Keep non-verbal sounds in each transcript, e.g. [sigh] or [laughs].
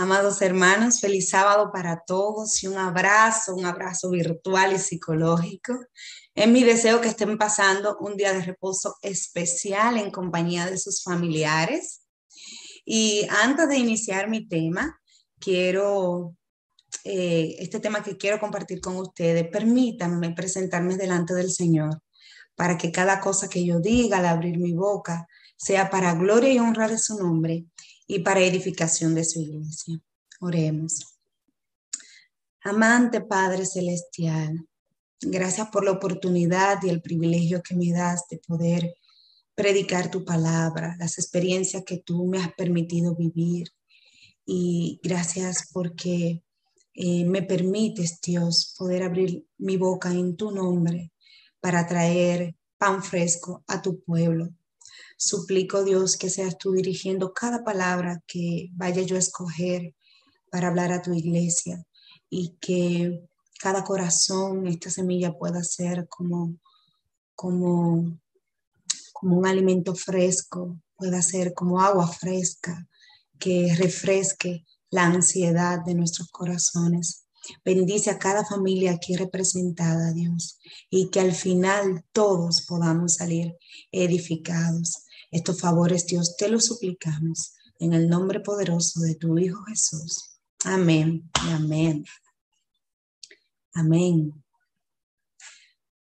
Amados hermanos, feliz sábado para todos y un abrazo, un abrazo virtual y psicológico. Es mi deseo que estén pasando un día de reposo especial en compañía de sus familiares. Y antes de iniciar mi tema, quiero, eh, este tema que quiero compartir con ustedes, permítanme presentarme delante del Señor para que cada cosa que yo diga al abrir mi boca sea para gloria y honra de su nombre y para edificación de su iglesia. Oremos. Amante Padre Celestial, gracias por la oportunidad y el privilegio que me das de poder predicar tu palabra, las experiencias que tú me has permitido vivir. Y gracias porque eh, me permites, Dios, poder abrir mi boca en tu nombre para traer pan fresco a tu pueblo. Suplico, Dios, que seas tú dirigiendo cada palabra que vaya yo a escoger para hablar a tu iglesia y que cada corazón, esta semilla pueda ser como, como, como un alimento fresco, pueda ser como agua fresca que refresque la ansiedad de nuestros corazones. Bendice a cada familia aquí representada, Dios, y que al final todos podamos salir edificados. Estos favores, Dios, te los suplicamos en el nombre poderoso de tu Hijo Jesús. Amén y amén. Amén.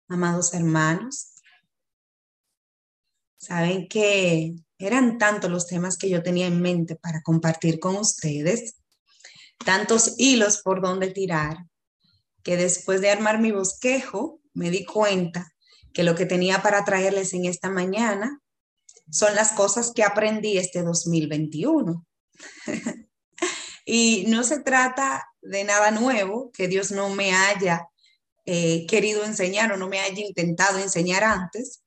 Amados hermanos, saben que eran tantos los temas que yo tenía en mente para compartir con ustedes, tantos hilos por donde tirar, que después de armar mi bosquejo me di cuenta que lo que tenía para traerles en esta mañana son las cosas que aprendí este 2021. [laughs] y no se trata de nada nuevo que Dios no me haya eh, querido enseñar o no me haya intentado enseñar antes,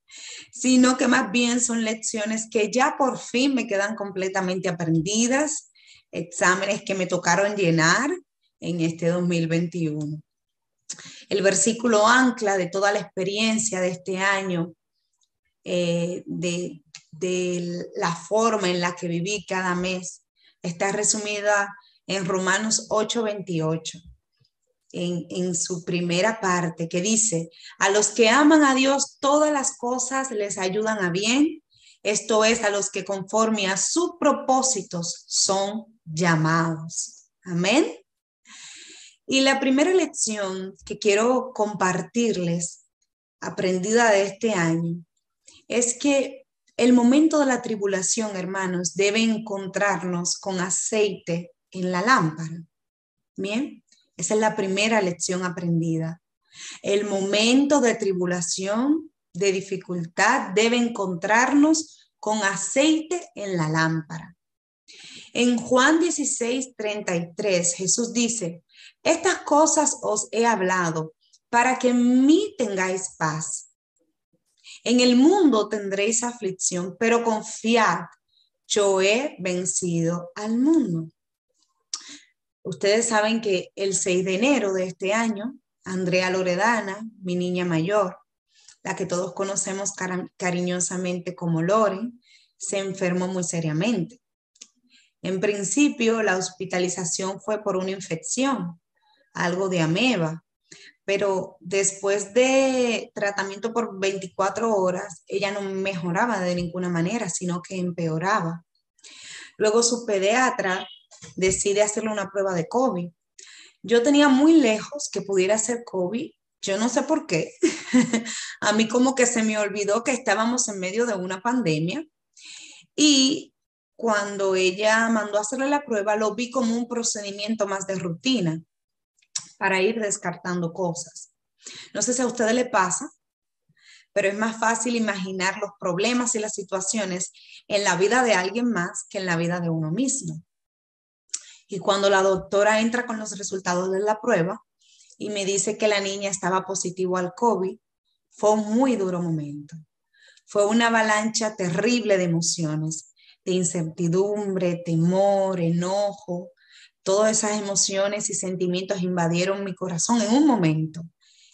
sino que más bien son lecciones que ya por fin me quedan completamente aprendidas, exámenes que me tocaron llenar en este 2021. El versículo ancla de toda la experiencia de este año, eh, de, de la forma en la que viví cada mes está resumida en Romanos 8:28, en, en su primera parte, que dice, a los que aman a Dios, todas las cosas les ayudan a bien, esto es, a los que conforme a sus propósitos son llamados. Amén. Y la primera lección que quiero compartirles, aprendida de este año, es que el momento de la tribulación, hermanos, debe encontrarnos con aceite en la lámpara. Bien, esa es la primera lección aprendida. El momento de tribulación, de dificultad, debe encontrarnos con aceite en la lámpara. En Juan 16, 33, Jesús dice, estas cosas os he hablado para que en mí tengáis paz. En el mundo tendréis aflicción, pero confiad, yo he vencido al mundo. Ustedes saben que el 6 de enero de este año, Andrea Loredana, mi niña mayor, la que todos conocemos cariñosamente como Loren, se enfermó muy seriamente. En principio, la hospitalización fue por una infección, algo de ameba, pero después de tratamiento por 24 horas, ella no mejoraba de ninguna manera, sino que empeoraba. Luego su pediatra decide hacerle una prueba de COVID. Yo tenía muy lejos que pudiera ser COVID, yo no sé por qué. [laughs] A mí como que se me olvidó que estábamos en medio de una pandemia y cuando ella mandó a hacerle la prueba, lo vi como un procedimiento más de rutina para ir descartando cosas. No sé si a ustedes le pasa, pero es más fácil imaginar los problemas y las situaciones en la vida de alguien más que en la vida de uno mismo. Y cuando la doctora entra con los resultados de la prueba y me dice que la niña estaba positivo al COVID, fue un muy duro momento. Fue una avalancha terrible de emociones, de incertidumbre, temor, enojo, todas esas emociones y sentimientos invadieron mi corazón en un momento.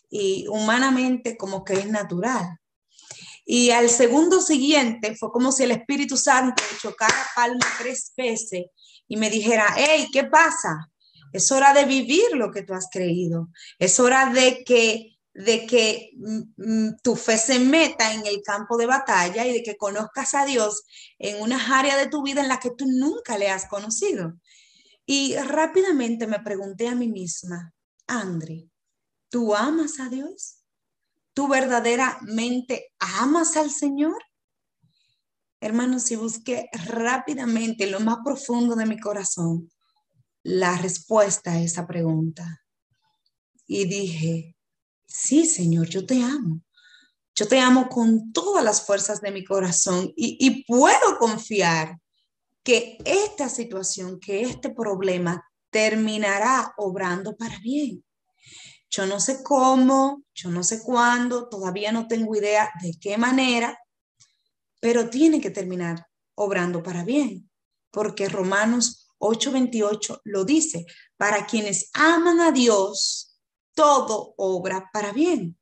Y humanamente como que es natural. Y al segundo siguiente fue como si el Espíritu Santo chocara palma tres veces y me dijera, hey, ¿qué pasa? Es hora de vivir lo que tú has creído. Es hora de que de que mm, mm, tu fe se meta en el campo de batalla y de que conozcas a Dios en unas áreas de tu vida en las que tú nunca le has conocido. Y rápidamente me pregunté a mí misma, Andre, ¿tú amas a Dios? ¿Tú verdaderamente amas al Señor? Hermanos, si busqué rápidamente en lo más profundo de mi corazón la respuesta a esa pregunta. Y dije, sí, Señor, yo te amo. Yo te amo con todas las fuerzas de mi corazón y, y puedo confiar que esta situación, que este problema terminará obrando para bien. Yo no sé cómo, yo no sé cuándo, todavía no tengo idea de qué manera, pero tiene que terminar obrando para bien, porque Romanos 8:28 lo dice, para quienes aman a Dios, todo obra para bien.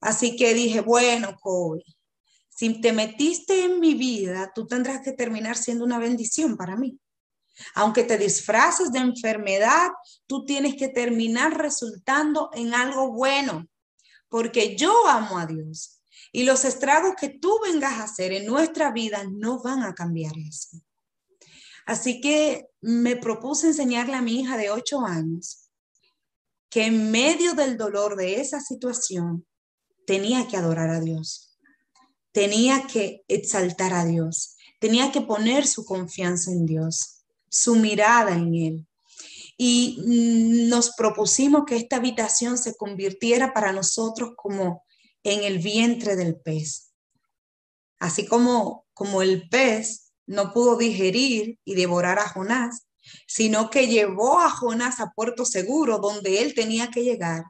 Así que dije, bueno, Kobe, si te metiste en mi vida, tú tendrás que terminar siendo una bendición para mí. Aunque te disfraces de enfermedad, tú tienes que terminar resultando en algo bueno, porque yo amo a Dios y los estragos que tú vengas a hacer en nuestra vida no van a cambiar eso. Así que me propuse enseñarle a mi hija de ocho años que en medio del dolor de esa situación tenía que adorar a Dios, tenía que exaltar a Dios, tenía que poner su confianza en Dios, su mirada en Él. Y mm, nos propusimos que esta habitación se convirtiera para nosotros como en el vientre del pez. Así como, como el pez no pudo digerir y devorar a Jonás, sino que llevó a Jonás a puerto seguro donde él tenía que llegar.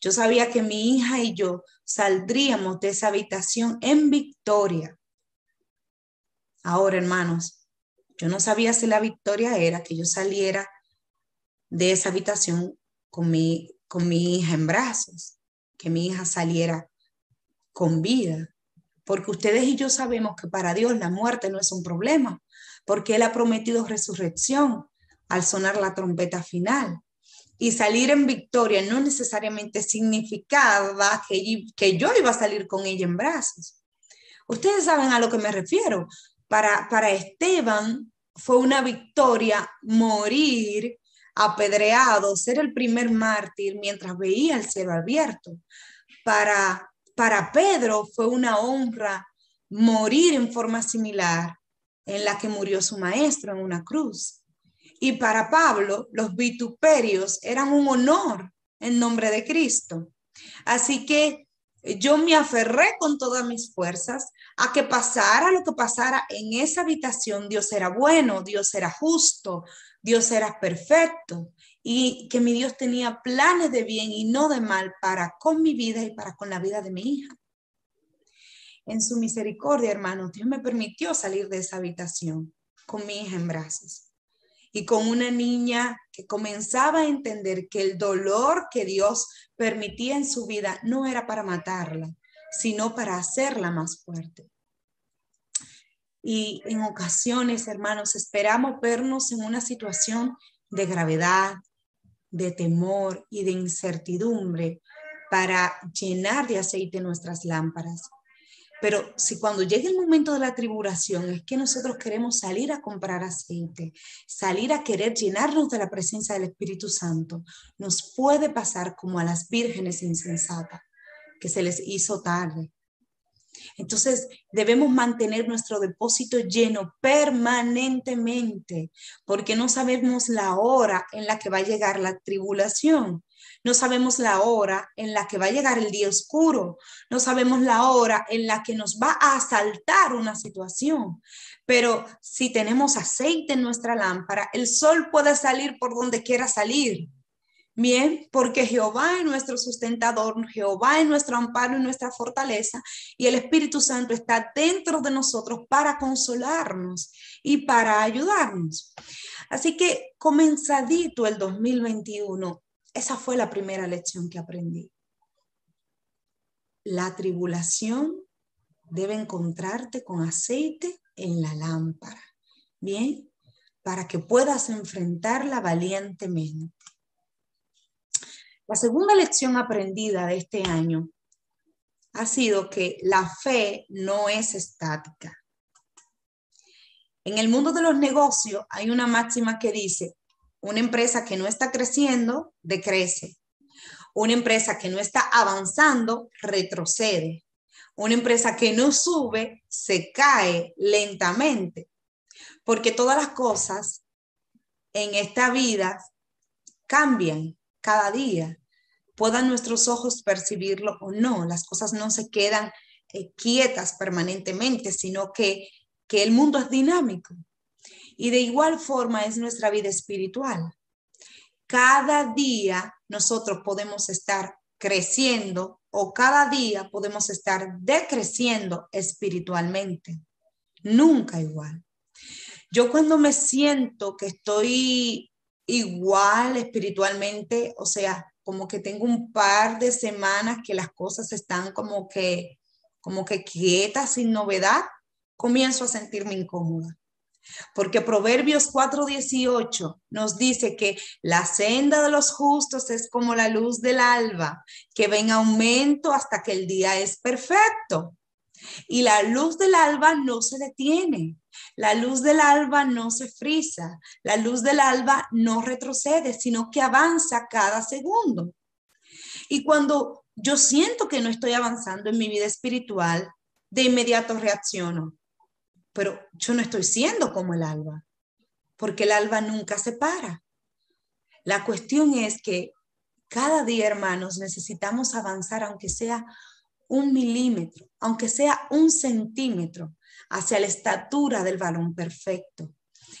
Yo sabía que mi hija y yo saldríamos de esa habitación en victoria. Ahora, hermanos, yo no sabía si la victoria era que yo saliera de esa habitación con mi, con mi hija en brazos, que mi hija saliera con vida, porque ustedes y yo sabemos que para Dios la muerte no es un problema, porque Él ha prometido resurrección al sonar la trompeta final. Y salir en victoria no necesariamente significaba que, que yo iba a salir con ella en brazos. Ustedes saben a lo que me refiero. Para, para Esteban fue una victoria morir apedreado, ser el primer mártir mientras veía el cielo abierto. Para, para Pedro fue una honra morir en forma similar en la que murió su maestro en una cruz. Y para Pablo, los vituperios eran un honor en nombre de Cristo. Así que yo me aferré con todas mis fuerzas a que pasara lo que pasara en esa habitación. Dios era bueno, Dios era justo, Dios era perfecto y que mi Dios tenía planes de bien y no de mal para con mi vida y para con la vida de mi hija. En su misericordia, hermano, Dios me permitió salir de esa habitación con mi hija en brazos y con una niña que comenzaba a entender que el dolor que Dios permitía en su vida no era para matarla, sino para hacerla más fuerte. Y en ocasiones, hermanos, esperamos vernos en una situación de gravedad, de temor y de incertidumbre para llenar de aceite nuestras lámparas. Pero si cuando llegue el momento de la tribulación es que nosotros queremos salir a comprar aceite, salir a querer llenarnos de la presencia del Espíritu Santo, nos puede pasar como a las vírgenes insensatas, que se les hizo tarde. Entonces debemos mantener nuestro depósito lleno permanentemente, porque no sabemos la hora en la que va a llegar la tribulación. No sabemos la hora en la que va a llegar el día oscuro. No sabemos la hora en la que nos va a asaltar una situación. Pero si tenemos aceite en nuestra lámpara, el sol puede salir por donde quiera salir. Bien, porque Jehová es nuestro sustentador, Jehová es nuestro amparo y nuestra fortaleza, y el Espíritu Santo está dentro de nosotros para consolarnos y para ayudarnos. Así que comenzadito el 2021, esa fue la primera lección que aprendí. La tribulación debe encontrarte con aceite en la lámpara. Bien, para que puedas enfrentarla valientemente. La segunda lección aprendida de este año ha sido que la fe no es estática. En el mundo de los negocios hay una máxima que dice, una empresa que no está creciendo, decrece. Una empresa que no está avanzando, retrocede. Una empresa que no sube, se cae lentamente. Porque todas las cosas en esta vida cambian cada día. Puedan nuestros ojos percibirlo o no. Las cosas no se quedan eh, quietas permanentemente, sino que, que el mundo es dinámico. Y de igual forma es nuestra vida espiritual. Cada día nosotros podemos estar creciendo o cada día podemos estar decreciendo espiritualmente. Nunca igual. Yo cuando me siento que estoy igual espiritualmente, o sea, como que tengo un par de semanas que las cosas están como que como que quietas sin novedad, comienzo a sentirme incómoda. Porque Proverbios 4:18 nos dice que la senda de los justos es como la luz del alba, que ven aumento hasta que el día es perfecto. Y la luz del alba no se detiene, la luz del alba no se frisa, la luz del alba no retrocede, sino que avanza cada segundo. Y cuando yo siento que no estoy avanzando en mi vida espiritual, de inmediato reacciono pero yo no estoy siendo como el alba, porque el alba nunca se para. La cuestión es que cada día, hermanos, necesitamos avanzar, aunque sea un milímetro, aunque sea un centímetro, hacia la estatura del balón perfecto.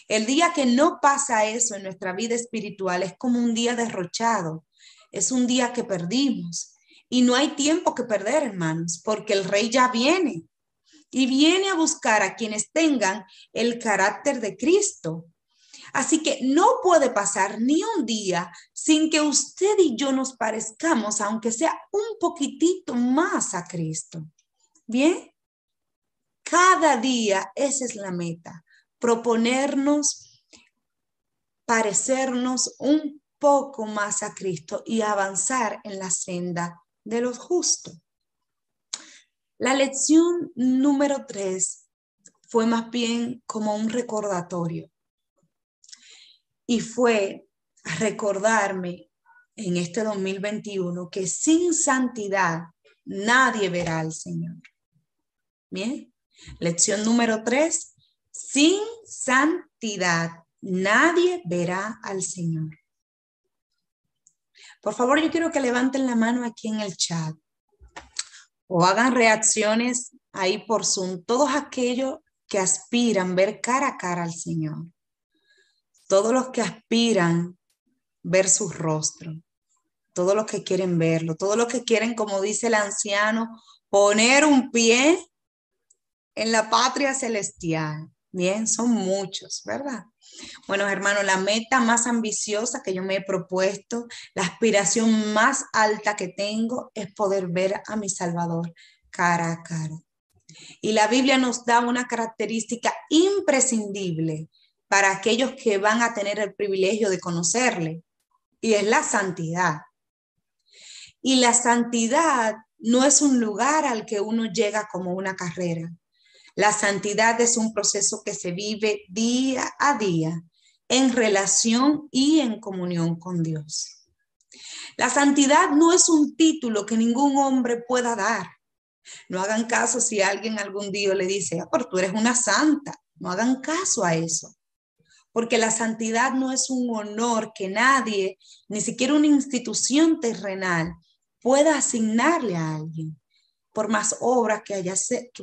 El día que no pasa eso en nuestra vida espiritual es como un día derrochado, es un día que perdimos. Y no hay tiempo que perder, hermanos, porque el rey ya viene y viene a buscar a quienes tengan el carácter de Cristo. Así que no puede pasar ni un día sin que usted y yo nos parezcamos, aunque sea un poquitito más a Cristo. Bien, cada día esa es la meta, proponernos parecernos un poco más a Cristo y avanzar en la senda de los justos. La lección número tres fue más bien como un recordatorio y fue recordarme en este 2021 que sin santidad nadie verá al Señor. Bien, lección número tres, sin santidad nadie verá al Señor. Por favor, yo quiero que levanten la mano aquí en el chat o hagan reacciones ahí por Zoom, todos aquellos que aspiran ver cara a cara al Señor, todos los que aspiran ver su rostro, todos los que quieren verlo, todos los que quieren, como dice el anciano, poner un pie en la patria celestial. Bien, son muchos, ¿verdad? Bueno, hermano, la meta más ambiciosa que yo me he propuesto, la aspiración más alta que tengo es poder ver a mi Salvador cara a cara. Y la Biblia nos da una característica imprescindible para aquellos que van a tener el privilegio de conocerle, y es la santidad. Y la santidad no es un lugar al que uno llega como una carrera. La santidad es un proceso que se vive día a día en relación y en comunión con Dios. La santidad no es un título que ningún hombre pueda dar. No hagan caso si alguien algún día le dice, ah, pero tú eres una santa. No hagan caso a eso. Porque la santidad no es un honor que nadie, ni siquiera una institución terrenal, pueda asignarle a alguien por más obras que haya,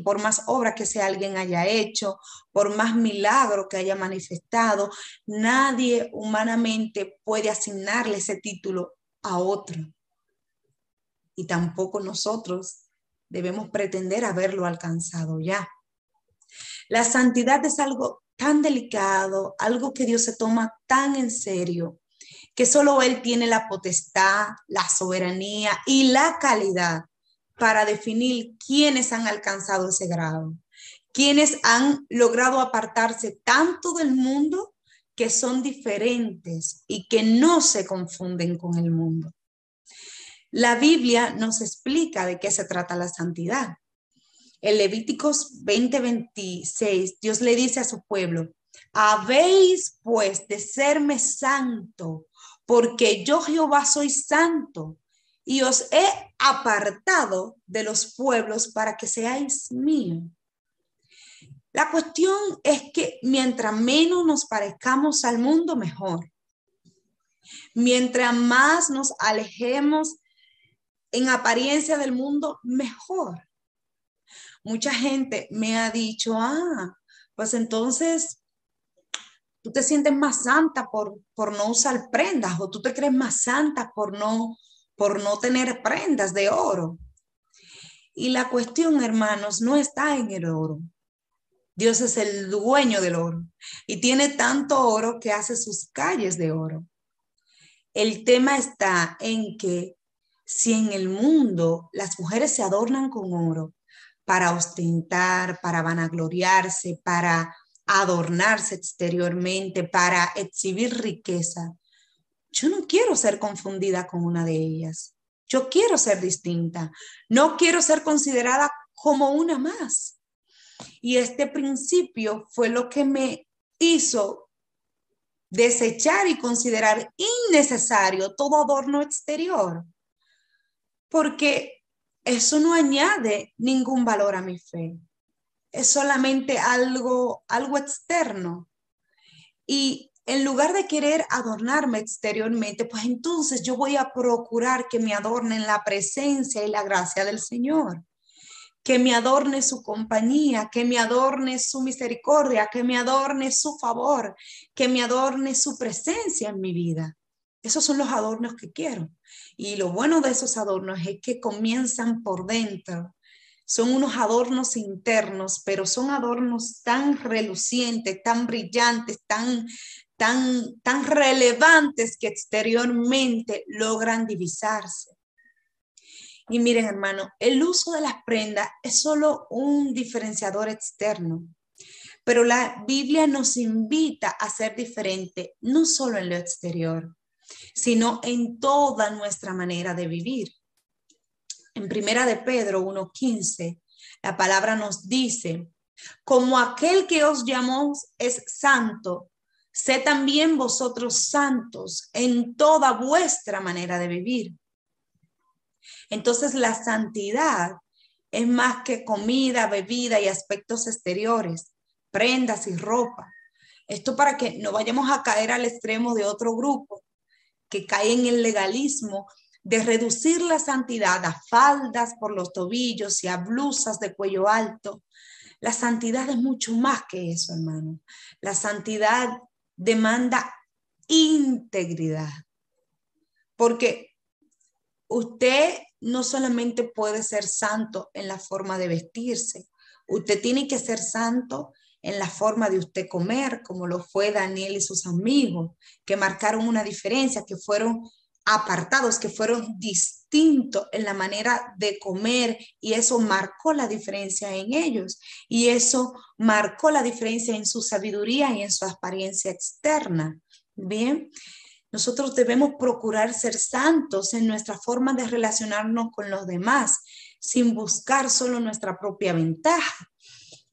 por más obras que sea alguien haya hecho, por más milagro que haya manifestado, nadie humanamente puede asignarle ese título a otro. Y tampoco nosotros debemos pretender haberlo alcanzado ya. La santidad es algo tan delicado, algo que Dios se toma tan en serio, que solo Él tiene la potestad, la soberanía y la calidad para definir quiénes han alcanzado ese grado, quiénes han logrado apartarse tanto del mundo que son diferentes y que no se confunden con el mundo. La Biblia nos explica de qué se trata la santidad. En Levíticos 20:26, Dios le dice a su pueblo, habéis pues de serme santo, porque yo Jehová soy santo y os he apartado de los pueblos para que seáis míos. La cuestión es que mientras menos nos parezcamos al mundo, mejor. Mientras más nos alejemos en apariencia del mundo, mejor. Mucha gente me ha dicho, ah, pues entonces tú te sientes más santa por, por no usar prendas o tú te crees más santa por no, por no tener prendas de oro. Y la cuestión, hermanos, no está en el oro. Dios es el dueño del oro y tiene tanto oro que hace sus calles de oro. El tema está en que si en el mundo las mujeres se adornan con oro para ostentar, para vanagloriarse, para adornarse exteriormente, para exhibir riqueza, yo no quiero ser confundida con una de ellas. Yo quiero ser distinta. No quiero ser considerada como una más. Y este principio fue lo que me hizo desechar y considerar innecesario todo adorno exterior, porque eso no añade ningún valor a mi fe. Es solamente algo, algo externo. Y en lugar de querer adornarme exteriormente, pues entonces yo voy a procurar que me adornen la presencia y la gracia del Señor que me adorne su compañía, que me adorne su misericordia, que me adorne su favor, que me adorne su presencia en mi vida. Esos son los adornos que quiero. Y lo bueno de esos adornos es que comienzan por dentro. Son unos adornos internos, pero son adornos tan relucientes, tan brillantes, tan, tan, tan relevantes que exteriormente logran divisarse. Y miren, hermano, el uso de las prendas es solo un diferenciador externo, pero la Biblia nos invita a ser diferente, no solo en lo exterior, sino en toda nuestra manera de vivir. En Primera de Pedro 1:15, la palabra nos dice, como aquel que os llamó es santo, sé también vosotros santos en toda vuestra manera de vivir entonces la santidad es más que comida, bebida y aspectos exteriores, prendas y ropa. Esto para que no vayamos a caer al extremo de otro grupo que cae en el legalismo de reducir la santidad a faldas por los tobillos y a blusas de cuello alto. La santidad es mucho más que eso, hermano. La santidad demanda integridad. Porque usted no solamente puede ser santo en la forma de vestirse, usted tiene que ser santo en la forma de usted comer, como lo fue Daniel y sus amigos, que marcaron una diferencia, que fueron apartados, que fueron distintos en la manera de comer y eso marcó la diferencia en ellos y eso marcó la diferencia en su sabiduría y en su apariencia externa. Bien, nosotros debemos procurar ser santos en nuestra forma de relacionarnos con los demás, sin buscar solo nuestra propia ventaja.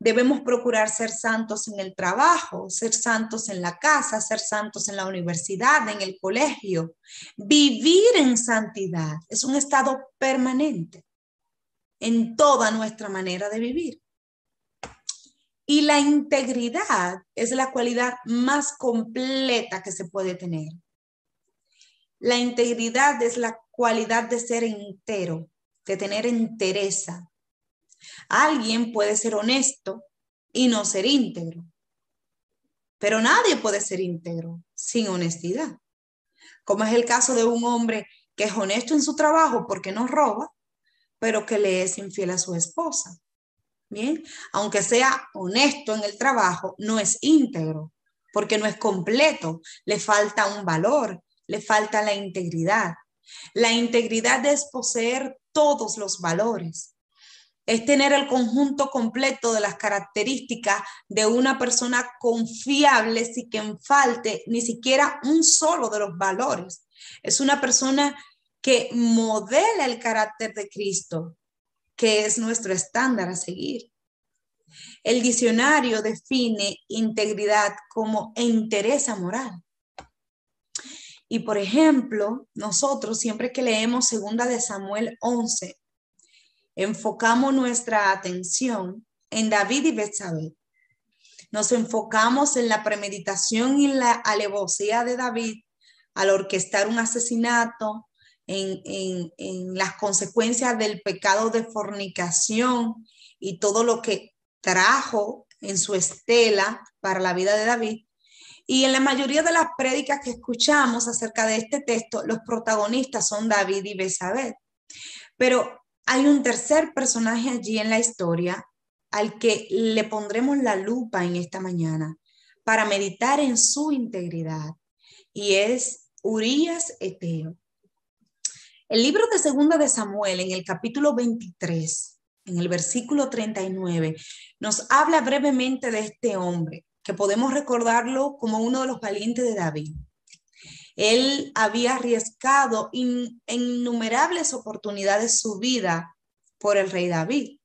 Debemos procurar ser santos en el trabajo, ser santos en la casa, ser santos en la universidad, en el colegio. Vivir en santidad es un estado permanente en toda nuestra manera de vivir. Y la integridad es la cualidad más completa que se puede tener. La integridad es la cualidad de ser entero, de tener entereza. Alguien puede ser honesto y no ser íntegro, pero nadie puede ser íntegro sin honestidad. Como es el caso de un hombre que es honesto en su trabajo porque no roba, pero que le es infiel a su esposa. Bien, aunque sea honesto en el trabajo, no es íntegro porque no es completo, le falta un valor, le falta la integridad. La integridad es poseer todos los valores. Es tener el conjunto completo de las características de una persona confiable sin que falte ni siquiera un solo de los valores. Es una persona que modela el carácter de Cristo, que es nuestro estándar a seguir. El diccionario define integridad como entereza moral. Y por ejemplo, nosotros siempre que leemos segunda de Samuel 11, enfocamos nuestra atención en David y Betsabé. Nos enfocamos en la premeditación y la alevosía de David al orquestar un asesinato, en, en, las consecuencias del pecado de fornicación y todo lo que trajo en su estela para la vida de David. Y en la mayoría de las prédicas que escuchamos acerca de este texto, los protagonistas son David y Besabel. Pero hay un tercer personaje allí en la historia al que le pondremos la lupa en esta mañana para meditar en su integridad y es Urias Eteo. El libro de Segunda de Samuel en el capítulo 23, en el versículo 39, nos habla brevemente de este hombre, que podemos recordarlo como uno de los valientes de David. Él había arriesgado innumerables oportunidades su vida por el rey David.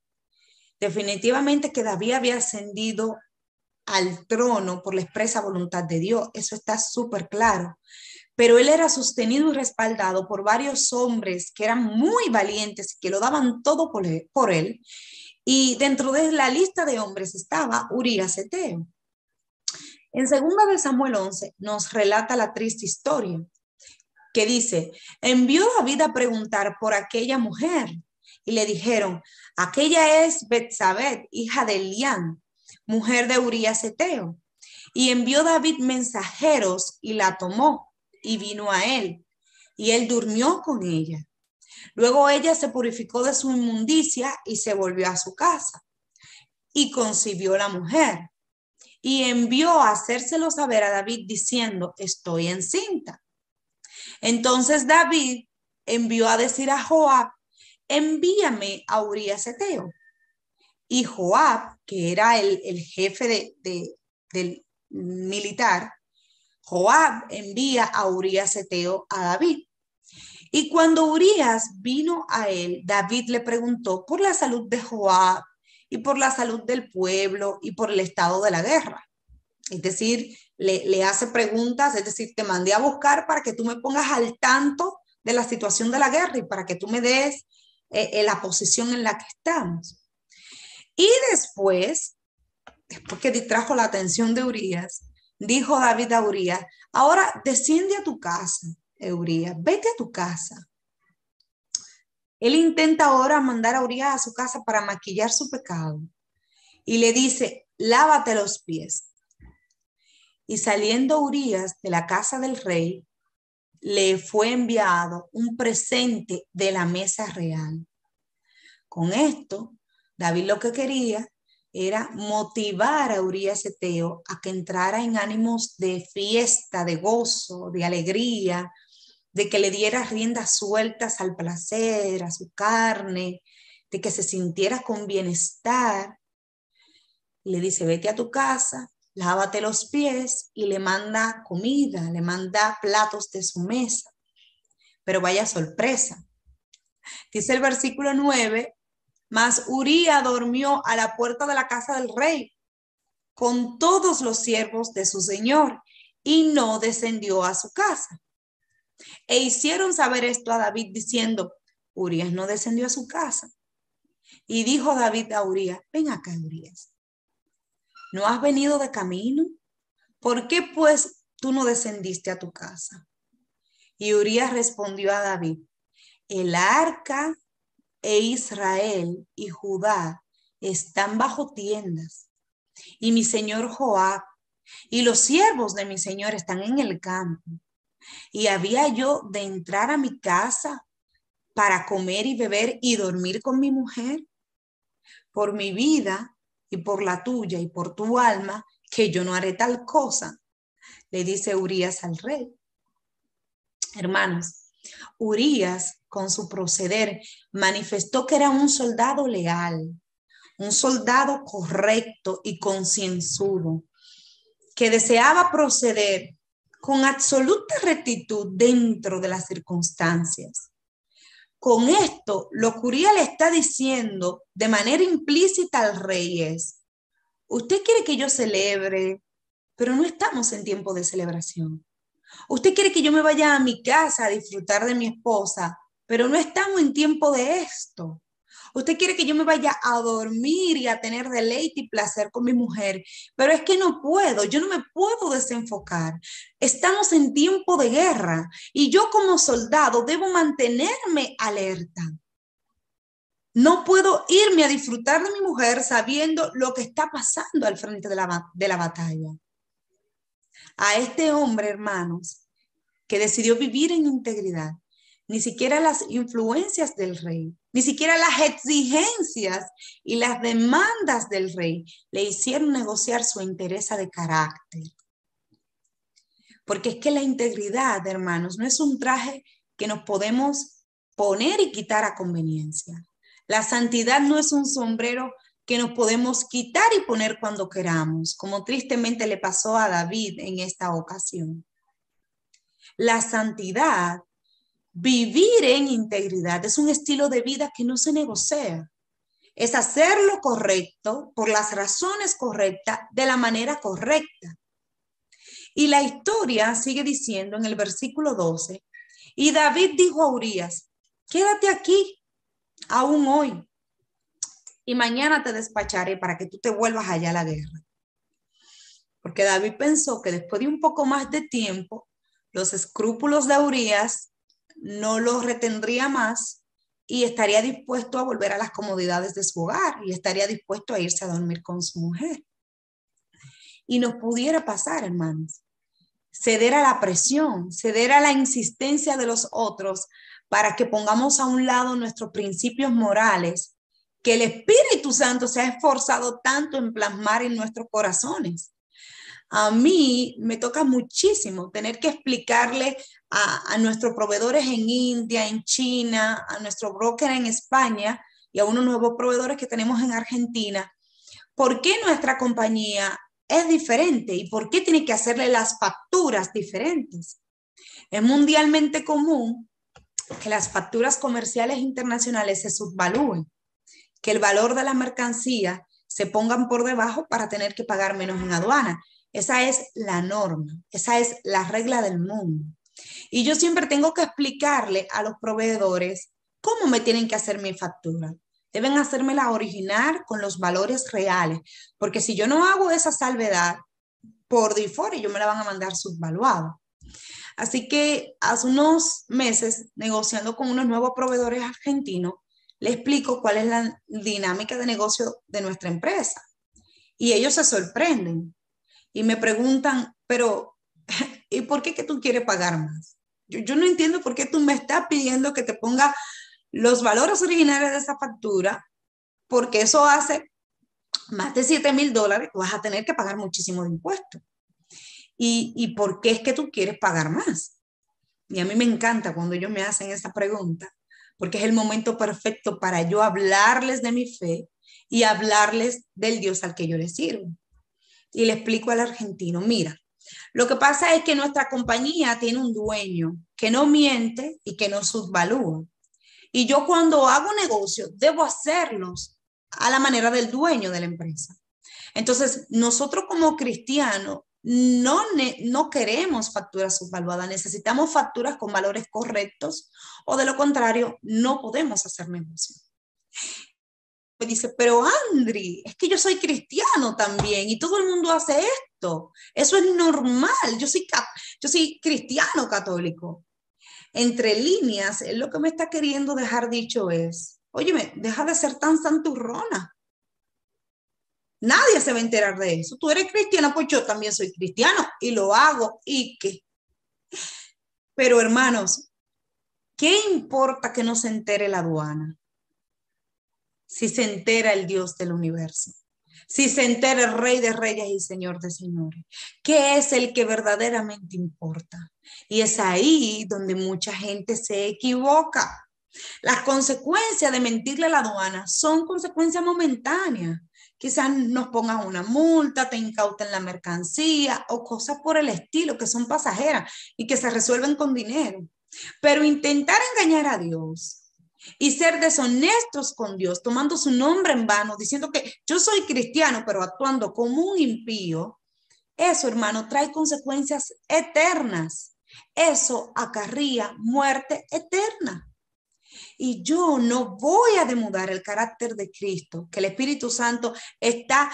Definitivamente que David había ascendido al trono por la expresa voluntad de Dios, eso está súper claro. Pero él era sostenido y respaldado por varios hombres que eran muy valientes, que lo daban todo por él. Por él. Y dentro de la lista de hombres estaba Urias Eteo. En segunda de Samuel 11 nos relata la triste historia que dice, envió David a preguntar por aquella mujer y le dijeron, aquella es Betsabé, hija de Elián, mujer de Urias Eteo. Y envió David mensajeros y la tomó y vino a él, y él durmió con ella. Luego ella se purificó de su inmundicia y se volvió a su casa. Y concibió la mujer y envió a hacérselo saber a David diciendo, estoy encinta. Entonces David envió a decir a Joab, envíame a Urias Eteo. Y Joab, que era el, jefe de, del militar, Joab envía a Urias Eteo a David. Y cuando Urias vino a él, David le preguntó por la salud de Joab y por la salud del pueblo y por el estado de la guerra. Es decir, le, hace preguntas, es decir, te mandé a buscar para que tú me pongas al tanto de la situación de la guerra y para que tú me des eh, eh, la posición en la que estamos. Y después, después que distrajo la atención de Urias, dijo David a Urias, ahora desciende a tu casa, Urias, vete a tu casa. Él intenta ahora mandar a Urias a su casa para maquillar su pecado y le dice, lávate los pies. Y saliendo Urias de la casa del rey, le fue enviado un presente de la mesa real. Con esto, David lo que quería era motivar a Urias Eteo a que entrara en ánimos de fiesta, de gozo, de alegría, de que le diera riendas sueltas al placer, a su carne, de que se sintiera con bienestar. Le dice, vete a tu casa, lávate los pies y le manda comida, le manda platos de su mesa. Pero vaya sorpresa. Dice el versículo 9, mas Uría durmió a la puerta de la casa del rey con todos los siervos de su señor y no descendió a su casa. E hicieron saber esto a David diciendo, Urias no descendió a su casa. Y dijo David a Urias, ven acá, Urias. ¿No has venido de camino? ¿Por qué pues tú no descendiste a tu casa? Y Urias respondió a David, el arca e Israel y Judá están bajo tiendas, y mi señor Joab y los siervos de mi señor están en el campo. Y había yo de entrar a mi casa para comer y beber y dormir con mi mujer. Por mi vida y por la tuya y por tu alma, que yo no haré tal cosa, le dice Urias al rey. Hermanos, Urias, con su proceder, manifestó que era un soldado leal, un soldado correcto y concienzudo, que deseaba proceder con absoluta rectitud dentro de las circunstancias. Con esto, lo Urias le está diciendo de manera implícita al rey es, usted quiere que yo celebre, pero no estamos en tiempo de celebración. Usted quiere que yo me vaya a mi casa a disfrutar de mi esposa, pero no estamos en tiempo de esto. Usted quiere que yo me vaya a dormir y a tener deleite y placer con mi mujer, pero es que no puedo, yo no me puedo desenfocar. Estamos en tiempo de guerra y yo como soldado debo mantenerme alerta. No puedo irme a disfrutar de mi mujer sabiendo lo que está pasando al frente de la, de la batalla a este hombre, hermanos, que decidió vivir en integridad, ni siquiera las influencias del rey, ni siquiera las exigencias y las demandas del rey le hicieron negociar su interés de carácter. Porque es que la integridad, hermanos, no es un traje que nos podemos poner y quitar a conveniencia. La santidad no es un sombrero que nos podemos quitar y poner cuando queramos, como tristemente le pasó a David en esta ocasión. La santidad, vivir en integridad, es un estilo de vida que no se negocia. Es hacer lo correcto por las razones correctas, de la manera correcta. Y la historia sigue diciendo en el versículo 12, y David dijo a Urias, quédate aquí aún hoy y mañana te despacharé para que tú te vuelvas allá a la guerra. Porque David pensó que después de un poco más de tiempo, los escrúpulos de Urias no los retendría más y estaría dispuesto a volver a las comodidades de su hogar y estaría dispuesto a irse a dormir con su mujer. Y nos pudiera pasar, hermanos, ceder a la presión, ceder a la insistencia de los otros para que pongamos a un lado nuestros principios morales que el Espíritu Santo se ha esforzado tanto en plasmar en nuestros corazones. A mí me toca muchísimo tener que explicarle a, nuestros proveedores en India, en China, a nuestro broker en España y a unos nuevos proveedores que tenemos en Argentina, por qué nuestra compañía es diferente y por qué tiene que hacerle las facturas diferentes. Es mundialmente común que las facturas comerciales internacionales se subvalúen que el valor de la mercancía se pongan por debajo para tener que pagar menos en aduana. Esa es la norma, esa es la regla del mundo. Y yo siempre tengo que explicarle a los proveedores cómo me tienen que hacer mi factura. Deben hacérmela original con los valores reales, porque si yo no hago esa salvedad, por default ellos me la van a mandar subvaluada. Así que hace unos meses, negociando con unos nuevos proveedores argentinos, le explico cuál es la dinámica de negocio de nuestra empresa. Y ellos se sorprenden y me preguntan, pero, [laughs] ¿y por qué que tú quieres pagar más? Yo, yo no entiendo por qué tú me estás pidiendo que te ponga los valores originales de esa factura, porque eso hace más de 7 mil dólares, vas a tener que pagar muchísimo de impuestos. ¿Y, ¿Y por qué es que tú quieres pagar más? Y a mí me encanta cuando ellos me hacen esa pregunta, porque es el momento perfecto para yo hablarles de mi fe y hablarles del Dios al que yo les sirvo. Y le explico al argentino, mira, lo que pasa es que nuestra compañía tiene un dueño que no miente y que no subvalúa. Y yo cuando hago negocios debo hacerlos a la manera del dueño de la empresa. Entonces, nosotros como cristianos no, no queremos facturas subvaluadas, necesitamos facturas con valores correctos o de lo contrario, no podemos hacer negocio. Me dice, pero Andri, es que yo soy cristiano también y todo el mundo hace esto. Eso es normal. Yo soy, yo soy cristiano católico. Entre líneas, él lo que me está queriendo dejar dicho es, óyeme, deja de ser tan santurrona. Nadie se va a enterar de eso. Tú eres cristiana, pues yo también soy cristiano y lo hago y qué. Pero hermanos, ¿qué importa que no se entere la aduana? Si se entera el Dios del universo. Si se entera el rey de reyes y señor de señores, ¿qué es el que verdaderamente importa? Y es ahí donde mucha gente se equivoca. Las consecuencias de mentirle a la aduana son consecuencias momentáneas. Quizás nos pongan una multa, te incauten la mercancía o cosas por el estilo que son pasajeras y que se resuelven con dinero. Pero intentar engañar a Dios y ser deshonestos con Dios, tomando su nombre en vano, diciendo que yo soy cristiano, pero actuando como un impío, eso, hermano, trae consecuencias eternas. Eso acarría muerte eterna. Y yo no voy a demudar el carácter de Cristo, que el Espíritu Santo está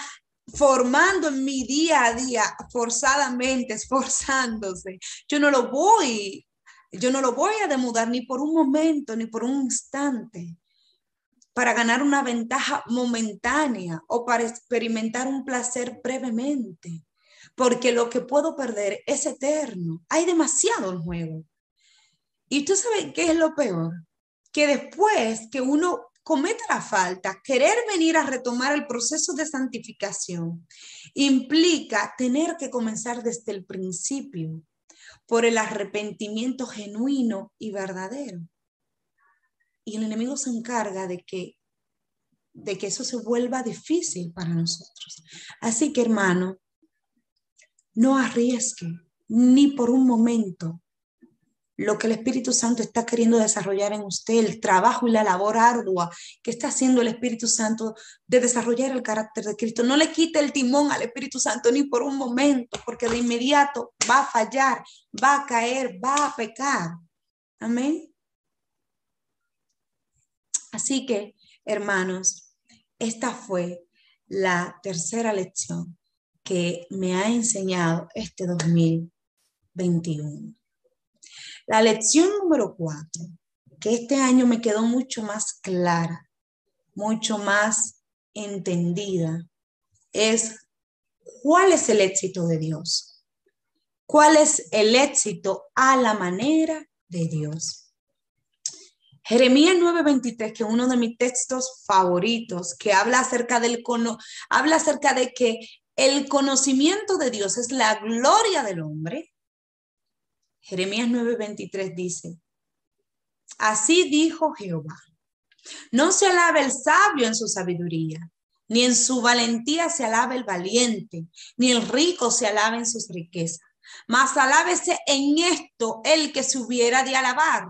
formando en mi día a día, forzadamente, [laughs] esforzándose. Yo no lo voy yo no lo voy a demudar ni por un momento, ni por un instante, para ganar una ventaja momentánea o para experimentar un placer brevemente, porque lo que puedo perder es eterno. Hay demasiado en juego. Y tú sabes qué es lo peor, que después que uno comete la falta, querer venir a retomar el proceso de santificación implica tener que comenzar desde el principio por el arrepentimiento genuino y verdadero. Y el enemigo se encarga de que, de que eso se vuelva difícil para nosotros. Así que, hermano, no arriesgue ni por un momento lo que el Espíritu Santo está queriendo desarrollar en usted, el trabajo y la labor ardua que está haciendo el Espíritu Santo de desarrollar el carácter de Cristo. No le quite el timón al Espíritu Santo ni por un momento, porque de inmediato va a fallar, va a caer, va a pecar. Amén. Así que, hermanos, esta fue la tercera lección que me ha enseñado este 2021. La lección número cuatro, que este año me quedó mucho más clara, mucho más entendida, es cuál es el éxito de Dios. ¿Cuál es el éxito a la manera de Dios? Jeremías 9:23, que es uno de mis textos favoritos, que habla acerca del habla acerca de que el conocimiento de Dios es la gloria del hombre Jeremías 9:23 dice, así dijo Jehová, no se alabe el sabio en su sabiduría, ni en su valentía se alabe el valiente, ni el rico se alabe en sus riquezas, mas alábese en esto el que se hubiera de alabar,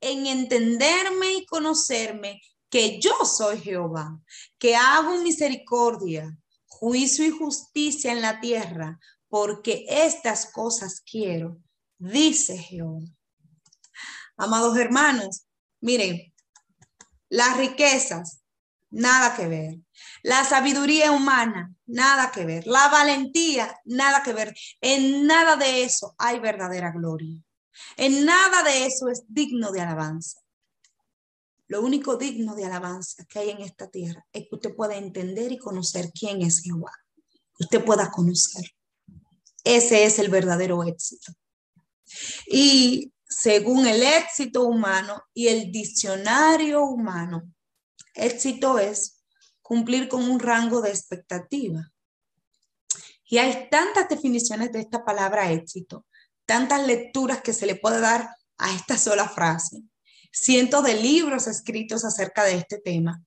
en entenderme y conocerme que yo soy Jehová, que hago misericordia, juicio y justicia en la tierra, porque estas cosas quiero dice Jehová. Amados hermanos, miren, las riquezas, nada que ver. La sabiduría humana, nada que ver. La valentía, nada que ver. En nada de eso hay verdadera gloria. En nada de eso es digno de alabanza. Lo único digno de alabanza que hay en esta tierra es que usted pueda entender y conocer quién es Jehová. Usted pueda conocer. Ese es el verdadero éxito. Y según el éxito humano y el diccionario humano, éxito es cumplir con un rango de expectativa. Y hay tantas definiciones de esta palabra éxito, tantas lecturas que se le puede dar a esta sola frase. Cientos de libros escritos acerca de este tema.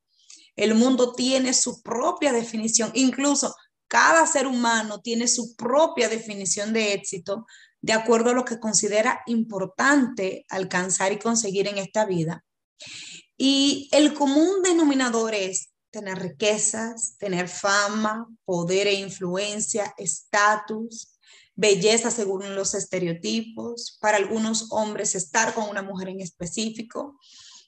El mundo tiene su propia definición, incluso cada ser humano tiene su propia definición de éxito de acuerdo a lo que considera importante alcanzar y conseguir en esta vida. Y el común denominador es tener riquezas, tener fama, poder e influencia, estatus, belleza según los estereotipos, para algunos hombres estar con una mujer en específico,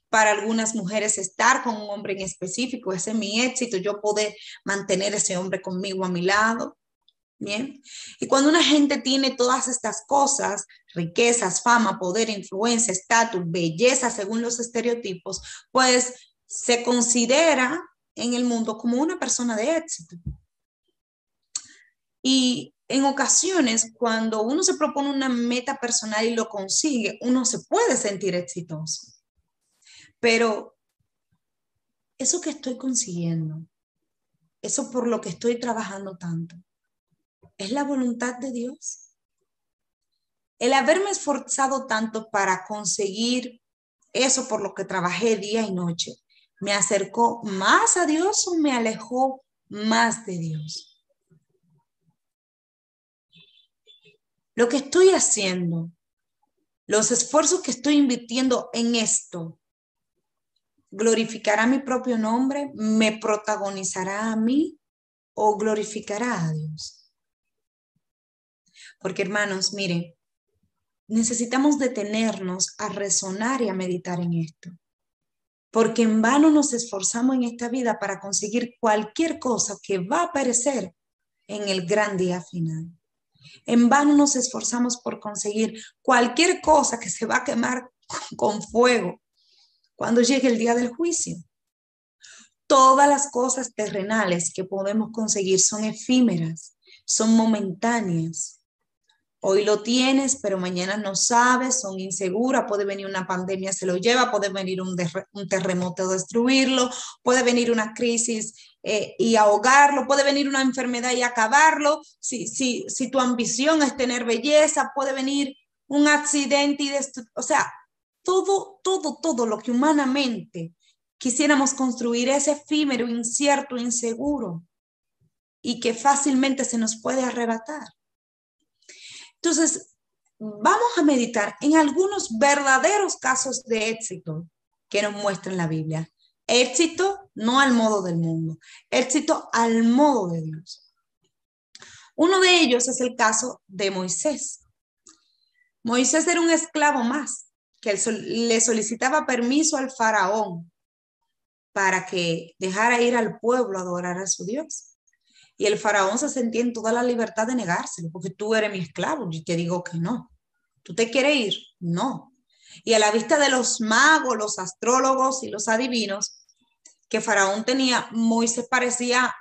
para algunas mujeres estar con un hombre en específico, ese es mi éxito, yo poder mantener ese hombre conmigo a mi lado. Bien. Y cuando una gente tiene todas estas cosas, riquezas, fama, poder, influencia, estatus, belleza, según los estereotipos, pues se considera en el mundo como una persona de éxito. Y en ocasiones, cuando uno se propone una meta personal y lo consigue, uno se puede sentir exitoso. Pero eso que estoy consiguiendo, eso por lo que estoy trabajando tanto, ¿es la voluntad de Dios? El haberme esforzado tanto para conseguir eso por lo que trabajé día y noche, ¿me acercó más a Dios o me alejó más de Dios? Lo que estoy haciendo, los esfuerzos que estoy invirtiendo en esto, glorificará mi propio nombre, me protagonizará a mí o glorificará a Dios. Porque hermanos, miren, necesitamos detenernos a resonar y a meditar en esto. Porque en vano nos esforzamos en esta vida para conseguir cualquier cosa que va a aparecer en el gran día final. En vano nos esforzamos por conseguir cualquier cosa que se va a quemar [laughs] con fuego cuando llegue el día del juicio. Todas las cosas terrenales que podemos conseguir son efímeras, son momentáneas. Hoy lo tienes, pero mañana no sabes, son inseguras, puede venir una pandemia, se lo lleva, puede venir un, terremoto destruirlo, puede venir una crisis eh, y ahogarlo, puede venir una enfermedad y acabarlo. Si, si, si tu ambición es tener belleza, puede venir un accidente y destruir. O sea, todo, todo, todo lo que humanamente quisiéramos construir es efímero, incierto, inseguro y que fácilmente se nos puede arrebatar. Entonces, vamos a meditar en algunos verdaderos casos de éxito que nos muestra la Biblia. Éxito no al modo del mundo, éxito al modo de Dios. Uno de ellos es el caso de Moisés. Moisés era un esclavo más que le solicitaba permiso al faraón para que dejara ir al pueblo a adorar a su Dios. Y el faraón se sentía en toda la libertad de negárselo, porque tú eres mi esclavo, y te digo que no. ¿Tú te quieres ir? No. Y a la vista de los magos, los astrólogos y los adivinos que Faraón tenía, Moisés parecía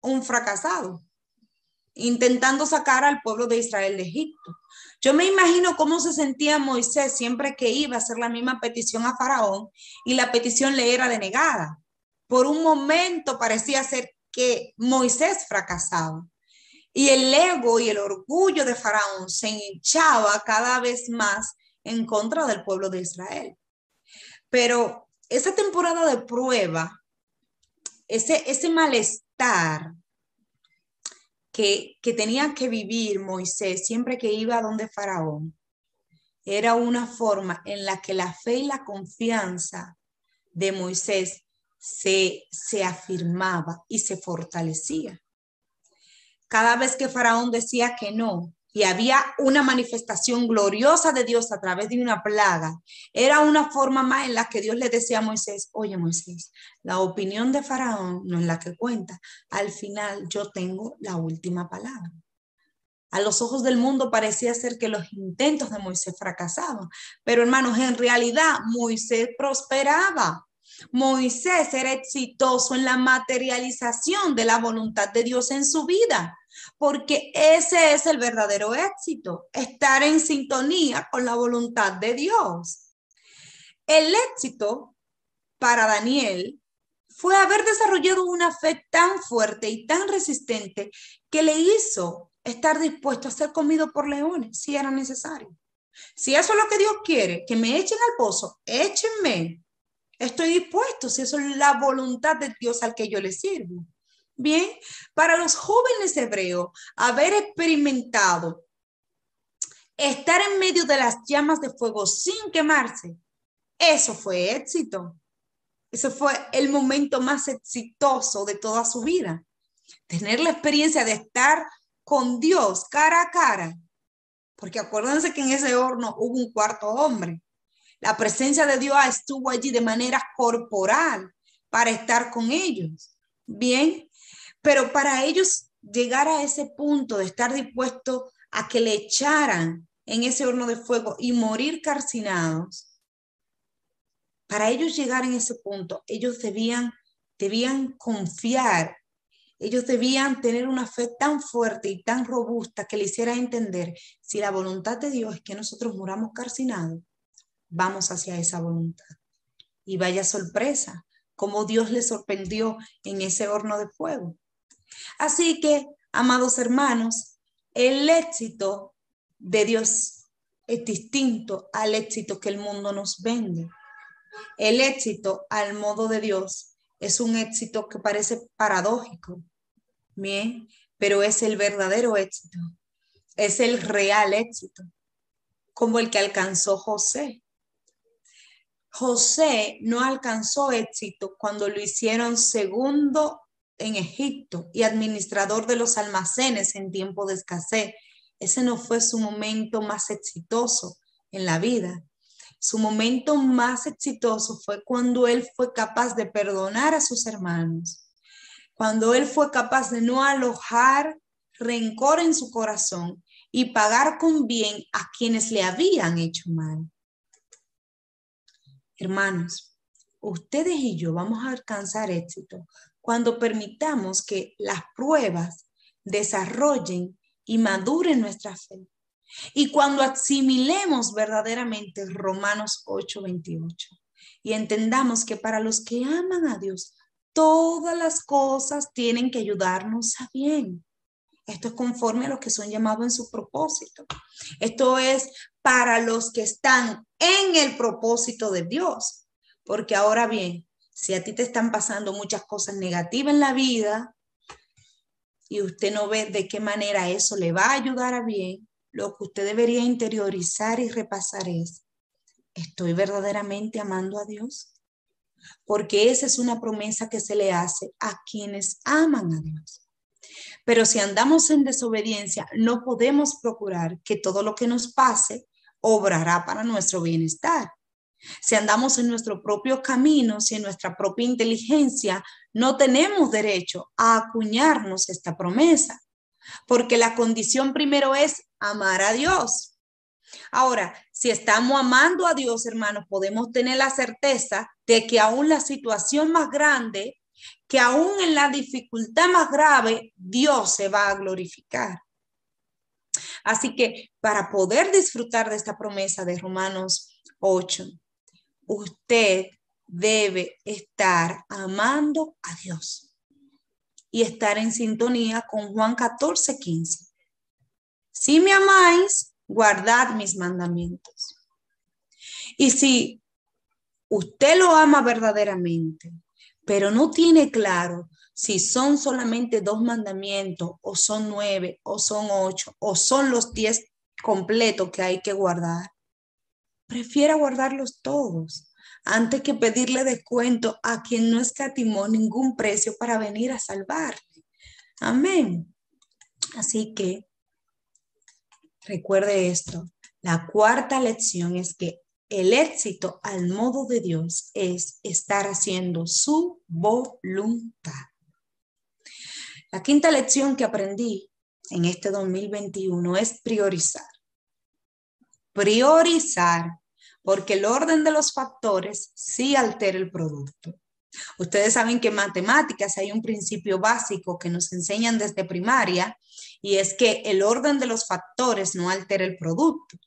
un fracasado, intentando sacar al pueblo de Israel de Egipto. Yo me imagino cómo se sentía Moisés siempre que iba a hacer la misma petición a Faraón y la petición le era denegada. Por un momento parecía ser que Moisés fracasaba. Y el ego y el orgullo de Faraón se hinchaba cada vez más en contra del pueblo de Israel. Pero esa temporada de prueba, ese, ese malestar, que, tenía que vivir Moisés siempre que iba donde Faraón era una forma en la que la fe y la confianza de Moisés se, se afirmaba y se fortalecía. Cada vez que Faraón decía que no, y había una manifestación gloriosa de Dios a través de una plaga. Era una forma más en la que Dios le decía a Moisés, oye Moisés, la opinión de Faraón no es la que cuenta. Al final yo tengo la última palabra. A los ojos del mundo parecía ser que los intentos de Moisés fracasaban, pero hermanos, en realidad Moisés prosperaba. Moisés era exitoso en la materialización de la voluntad de Dios en su vida porque ese es el verdadero éxito, estar en sintonía con la voluntad de Dios. El éxito para Daniel fue haber desarrollado una fe tan fuerte y tan resistente que le hizo estar dispuesto a ser comido por leones si era necesario. Si eso es lo que Dios quiere, que me echen al pozo, échenme. Estoy dispuesto, si eso es la voluntad de Dios al que yo le sirvo. Bien, para los jóvenes hebreos, haber experimentado estar en medio de las llamas de fuego sin quemarse, eso fue éxito. Eso fue el momento más exitoso de toda su vida. Tener la experiencia de estar con Dios cara a cara. Porque acuérdense que en ese horno hubo un cuarto hombre. La presencia de Dios estuvo allí de manera corporal para estar con ellos. Bien, pero para ellos llegar a ese punto de estar dispuesto a que le echaran en ese horno de fuego y morir carcinados, para ellos llegar en ese punto, ellos debían, debían confiar, ellos debían tener una fe tan fuerte y tan robusta que le hiciera entender, si la voluntad de Dios es que nosotros muramos carcinados, vamos hacia esa voluntad. Y vaya sorpresa, como Dios le sorprendió en ese horno de fuego. Así que, amados hermanos, el éxito de Dios es distinto al éxito que el mundo nos vende. El éxito al modo de Dios es un éxito que parece paradójico, bien, pero es el verdadero éxito, es el real éxito, como el que alcanzó José. José no alcanzó éxito cuando lo hicieron segundo en Egipto y administrador de los almacenes en tiempo de escasez. Ese no fue su momento más exitoso en la vida. Su momento más exitoso fue cuando él fue capaz de perdonar a sus hermanos, cuando él fue capaz de no alojar rencor en su corazón y pagar con bien a quienes le habían hecho mal. Hermanos, ustedes y yo vamos a alcanzar éxito cuando permitamos que las pruebas desarrollen y maduren nuestra fe. Y cuando asimilemos verdaderamente Romanos 8:28 y entendamos que para los que aman a Dios, todas las cosas tienen que ayudarnos a bien. Esto es conforme a los que son llamados en su propósito. Esto es para los que están en el propósito de Dios. Porque ahora bien, si a ti te están pasando muchas cosas negativas en la vida y usted no ve de qué manera eso le va a ayudar a bien, lo que usted debería interiorizar y repasar es, ¿estoy verdaderamente amando a Dios? Porque esa es una promesa que se le hace a quienes aman a Dios. Pero si andamos en desobediencia, no podemos procurar que todo lo que nos pase obrará para nuestro bienestar. Si andamos en nuestro propio camino, si en nuestra propia inteligencia, no tenemos derecho a acuñarnos esta promesa porque la condición primero es amar a Dios. Ahora, si estamos amando a Dios, hermanos, podemos tener la certeza de que aún la situación más grande, que aún en la dificultad más grave, Dios se va a glorificar. Así que para poder disfrutar de esta promesa de Romanos 8, usted debe estar amando a Dios y estar en sintonía con Juan 14, 15. Si me amáis, guardad mis mandamientos. Y si usted lo ama verdaderamente, pero no tiene claro si son solamente dos mandamientos o son nueve o son ocho o son los diez completos que hay que guardar, prefiera guardarlos todos antes que pedirle descuento a quien no escatimó ningún precio para venir a salvarle. Amén. Así que recuerde esto. La cuarta lección es que el éxito al modo de Dios es estar haciendo su voluntad. La quinta lección que aprendí en este 2021 es priorizar. Priorizar porque el orden de los factores sí altera el producto. Ustedes saben que en matemáticas hay un principio básico que nos enseñan desde primaria y es que el orden de los factores no altera el producto,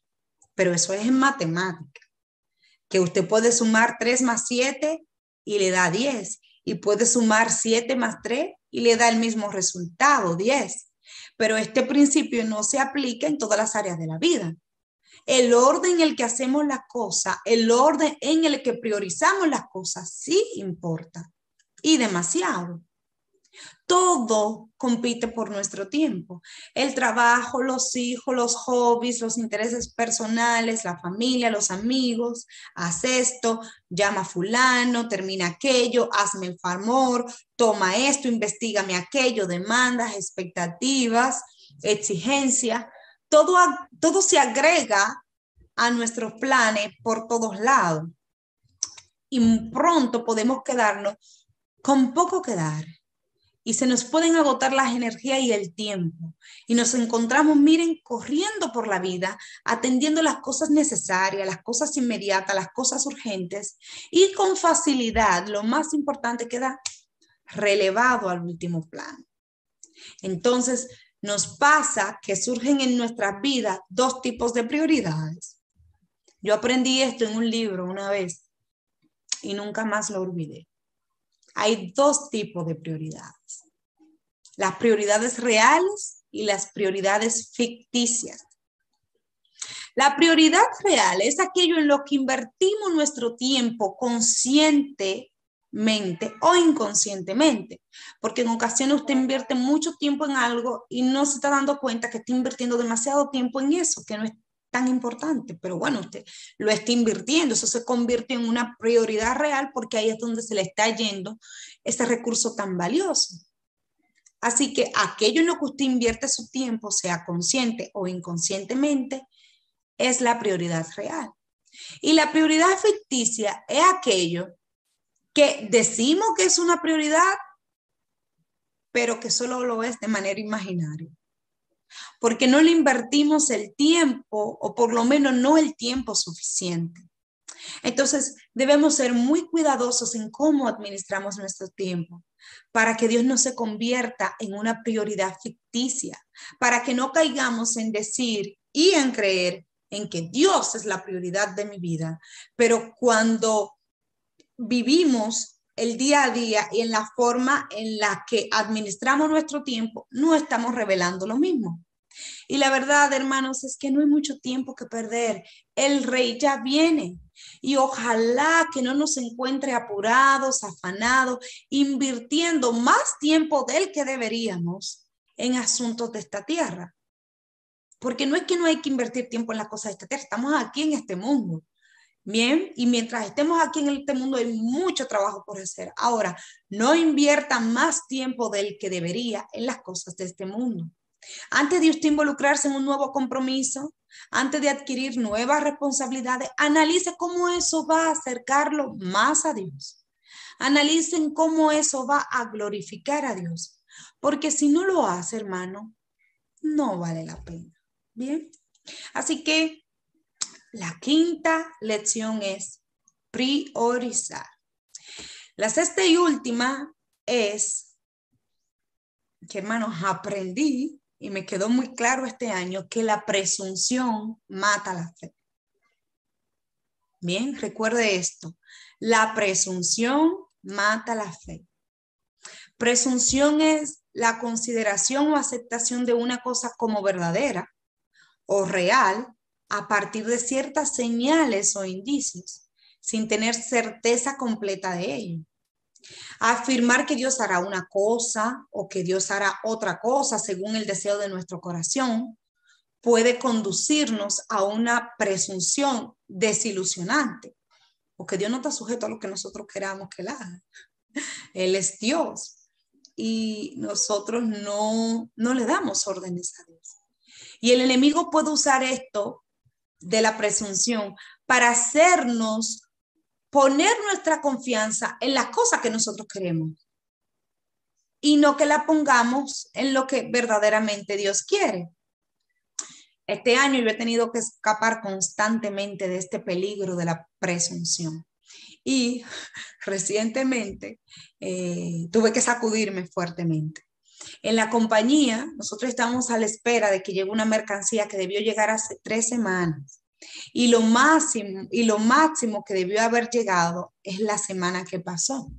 pero eso es en matemática, que usted puede sumar 3 más 7 y le da 10 y puede sumar 7 más 3 y le da el mismo resultado, 10. Pero este principio no se aplica en todas las áreas de la vida el orden en el que hacemos las cosas, el orden en el que priorizamos las cosas, sí importa y demasiado. Todo compite por nuestro tiempo. El trabajo, los hijos, los hobbies, los intereses personales, la familia, los amigos. Haz esto, llama a fulano, termina aquello, hazme el favor, toma esto, investigame aquello, demandas, expectativas, exigencias todo, todo se agrega a nuestros planes por todos lados. Y pronto podemos quedarnos con poco que dar. Y se nos pueden agotar las energías y el tiempo. Y nos encontramos, miren, corriendo por la vida, atendiendo las cosas necesarias, las cosas inmediatas, las cosas urgentes. Y con facilidad, lo más importante queda relevado al último plano. Entonces, nos pasa que surgen en nuestras vidas dos tipos de prioridades. Yo aprendí esto en un libro una vez y nunca más lo olvidé. hay dos tipos de prioridades. Las prioridades reales y las prioridades ficticias. La prioridad real es aquello en lo que invertimos nuestro tiempo conscientemente o inconscientemente, porque en ocasiones usted invierte mucho tiempo en algo y no se está dando cuenta que está invirtiendo demasiado tiempo en eso, que no es tan importante, pero bueno, usted lo está invirtiendo, eso se convierte en una prioridad real porque ahí es donde se le está yendo ese recurso tan valioso. Así que aquello en lo que usted invierte su tiempo, sea consciente o inconscientemente, es la prioridad real. Y la prioridad ficticia es aquello que decimos que es una prioridad, pero que solo lo es de manera imaginaria porque no le invertimos el tiempo o por lo menos no el tiempo suficiente. Entonces, debemos ser muy cuidadosos en cómo administramos nuestro tiempo para que Dios no se convierta en una prioridad ficticia, para que no caigamos en decir y en creer en que Dios es la prioridad de mi vida, pero cuando vivimos el día a día y en la forma en la que administramos nuestro tiempo, no estamos revelando lo mismo. Y la verdad, hermanos, es que no hay mucho tiempo que perder. El rey ya viene. Y ojalá que no nos encuentre apurados, afanados, invirtiendo más tiempo del que deberíamos en asuntos de esta tierra. Porque no es que no hay que invertir tiempo en las cosas de esta tierra, estamos aquí en este mundo. Bien, y mientras estemos aquí en este mundo hay mucho trabajo por hacer. Ahora, no invierta más tiempo del que debería en las cosas de este mundo. Antes de usted involucrarse en un nuevo compromiso, antes de adquirir nuevas responsabilidades, analice cómo eso va a acercarlo más a Dios. Analicen cómo eso va a glorificar a Dios. Porque si no lo hace, hermano, no vale la pena. Bien. Así que la quinta lección es priorizar. La sexta y última es que, hermanos, aprendí y me quedó muy claro este año que la presunción mata la fe. Bien, recuerde esto. La presunción mata la fe. Presunción es la consideración o aceptación de una cosa como verdadera o real a partir de ciertas señales o indicios, sin tener certeza completa de ello afirmar que Dios hará una cosa o que Dios hará otra cosa según el deseo de nuestro corazón puede conducirnos a una presunción desilusionante, porque Dios no está sujeto a lo que nosotros queramos que Él haga. Él es Dios y nosotros no, no le damos órdenes a Dios. Y el enemigo puede usar esto de la presunción para hacernos poner nuestra confianza en las cosas que nosotros queremos y no que la pongamos en lo que verdaderamente Dios quiere. Este año yo he tenido que escapar constantemente de este peligro de la presunción. Y [laughs] recientemente eh, tuve que sacudirme fuertemente. En la compañía, nosotros estamos a la espera de que llegue una mercancía que debió llegar hace tres semanas. Y lo máximo, y lo máximo que debió haber llegado es la semana que pasó.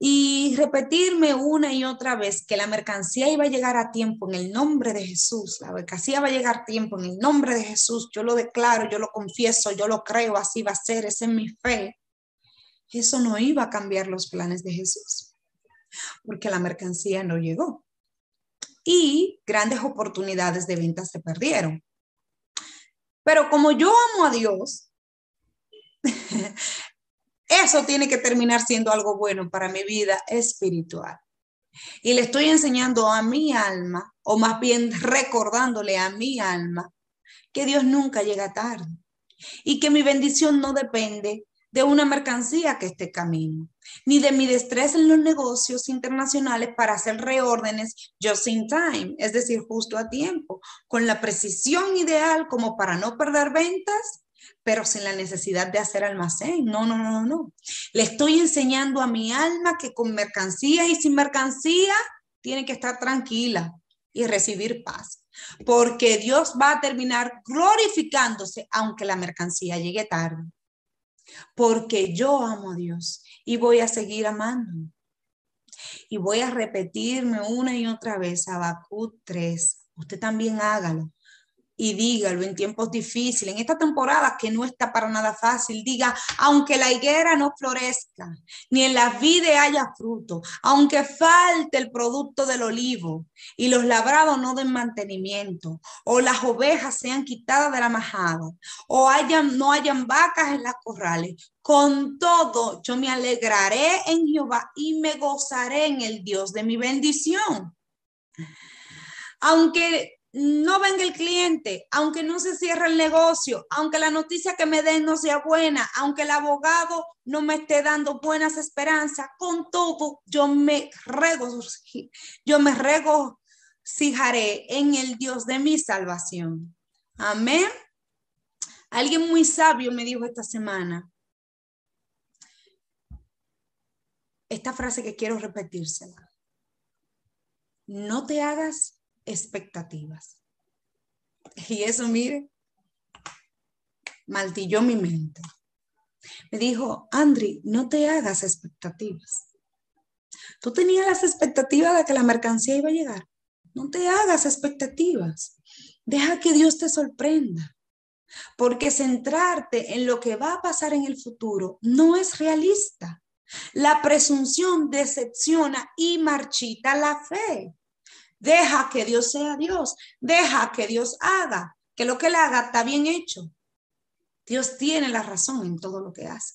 Y repetirme una y otra vez que la mercancía iba a llegar a tiempo en el nombre de Jesús, la mercancía va a llegar a tiempo en el nombre de Jesús, yo lo declaro, yo lo confieso, yo lo creo, así va a ser, esa es mi fe. Eso no iba a cambiar los planes de Jesús, porque la mercancía no llegó. Y grandes oportunidades de venta se perdieron. Pero como yo amo a Dios, [laughs] eso tiene que terminar siendo algo bueno para mi vida espiritual. Y le estoy enseñando a mi alma, o más bien recordándole a mi alma, que Dios nunca llega tarde y que mi bendición no depende de una mercancía que esté camino, ni de mi destreza en los negocios internacionales para hacer reórdenes just in time, es decir, justo a tiempo, con la precisión ideal como para no perder ventas, pero sin la necesidad de hacer almacén. No, no, no, no. Le estoy enseñando a mi alma que con mercancía y sin mercancía tiene que estar tranquila y recibir paz, porque Dios va a terminar glorificándose aunque la mercancía llegue tarde porque yo amo a Dios y voy a seguir amando. Y voy a repetirme una y otra vez Habacuc 3. Usted también hágalo y dígalo en tiempos difíciles, en esta temporada que no está para nada fácil, diga, aunque la higuera no florezca, ni en la vida haya fruto, aunque falte el producto del olivo y los labrados no den mantenimiento, o las ovejas sean quitadas de la majada, o hayan, no hayan vacas en las corrales, con todo yo me alegraré en Jehová y me gozaré en el Dios de mi bendición. Aunque no venga el cliente, aunque no se cierre el negocio, aunque la noticia que me den no sea buena, aunque el abogado no me esté dando buenas esperanzas, con todo yo me regocijaré, yo me regocijaré en el Dios de mi salvación. Amén. Alguien muy sabio me dijo esta semana esta frase que quiero repetírsela. No te hagas expectativas. Y eso, mire, maltilló mi mente. Me dijo, Andri, no te hagas expectativas. Tú tenías las expectativas de que la mercancía iba a llegar. No te hagas expectativas. Deja que Dios te sorprenda. Porque centrarte en lo que va a pasar en el futuro no es realista. La presunción decepciona y marchita la fe. Deja que Dios sea Dios. Deja que Dios haga. Que lo que Él haga está bien hecho. Dios tiene la razón en todo lo que hace.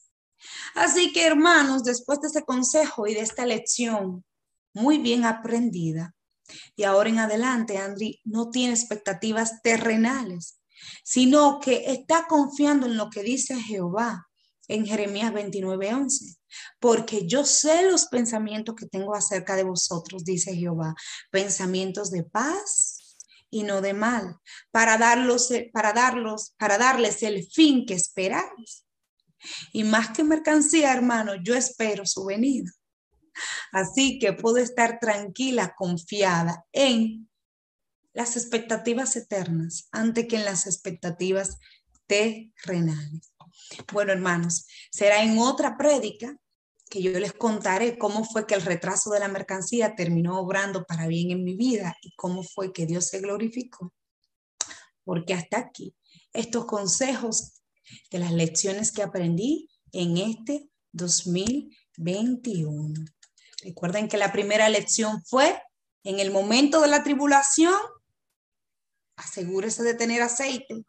Así que hermanos, después de este consejo y de esta lección muy bien aprendida, y ahora en adelante, Andri no tiene expectativas terrenales, sino que está confiando en lo que dice Jehová en Jeremías 29, 11 porque yo sé los pensamientos que tengo acerca de vosotros, dice Jehová, pensamientos de paz y no de mal, para darlos, para darlos, para darles el fin que esperáis. Y más que mercancía, hermano, yo espero su venida. Así que puedo estar tranquila, confiada en las expectativas eternas, antes que en las expectativas terrenales. Bueno, hermanos, será en otra prédica que yo les contaré cómo fue que el retraso de la mercancía terminó obrando para bien en mi vida y cómo fue que Dios se glorificó. Porque hasta aquí, estos consejos de las lecciones que aprendí en este 2021. Recuerden que la primera lección fue en el momento de la tribulación, asegúrese de tener aceite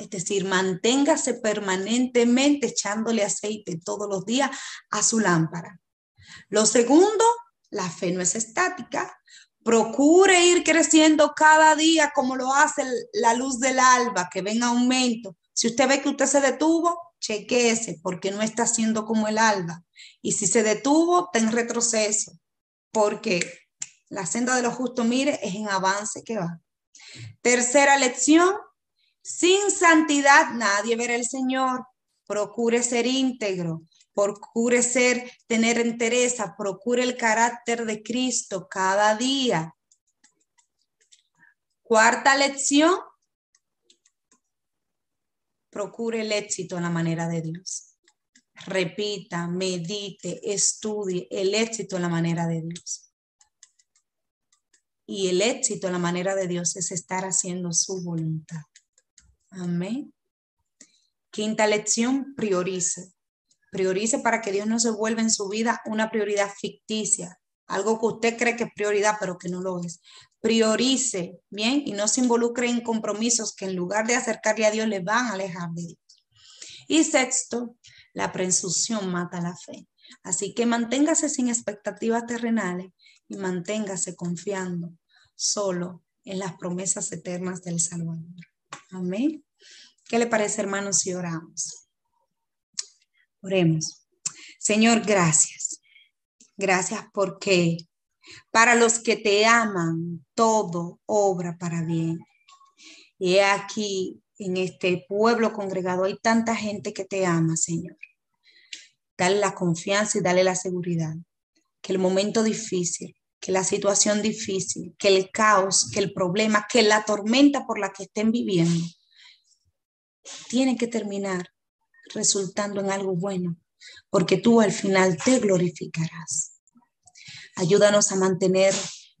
es decir, manténgase permanentemente echándole aceite todos los días a su lámpara. Lo segundo, la fe no es estática. Procure ir creciendo cada día como lo hace la luz del alba, que ven aumento. Si usted ve que usted se detuvo, chequeese porque no está haciendo como el alba. Y si se detuvo, ten retroceso, porque la senda de lo justo, mire, es en avance que va. Tercera lección, sin santidad nadie verá el Señor. Procure ser íntegro, procure ser, tener entereza, procure el carácter de Cristo cada día. Cuarta lección, procure el éxito en la manera de Dios. Repita, medite, estudie el éxito en la manera de Dios. Y el éxito en la manera de Dios es estar haciendo su voluntad. Amén. Quinta lección, priorice. Priorice para que Dios no se vuelva en su vida una prioridad ficticia, algo que usted cree que es prioridad, pero que no lo es. Priorice, bien, y no se involucre en compromisos que en lugar de acercarle a Dios le van a alejar de Dios. Y sexto, la presunción mata la fe. Así que manténgase sin expectativas terrenales y manténgase confiando solo en las promesas eternas del Salvador. Amén. ¿Qué le parece, hermanos, si oramos? Oremos. Señor, gracias. Gracias porque para los que te aman, todo obra para bien. Y aquí, en este pueblo congregado, hay tanta gente que te ama, Señor. Dale la confianza y dale la seguridad. Que el momento difícil, que la situación difícil, que el caos, que el problema, que la tormenta por la que estén viviendo, tiene que terminar resultando en algo bueno, porque tú al final te glorificarás. Ayúdanos a mantener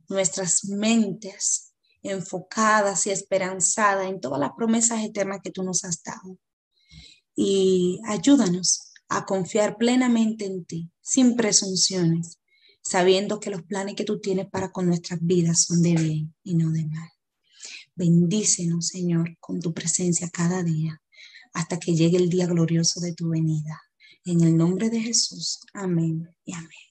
nuestras mentes enfocadas y esperanzadas en todas las promesas eternas que tú nos has dado. Y ayúdanos a confiar plenamente en ti, sin presunciones, sabiendo que los planes que tú tienes para con nuestras vidas son de bien y no de mal. Bendícenos, Señor, con tu presencia cada día, hasta que llegue el día glorioso de tu venida. En el nombre de Jesús. Amén y amén.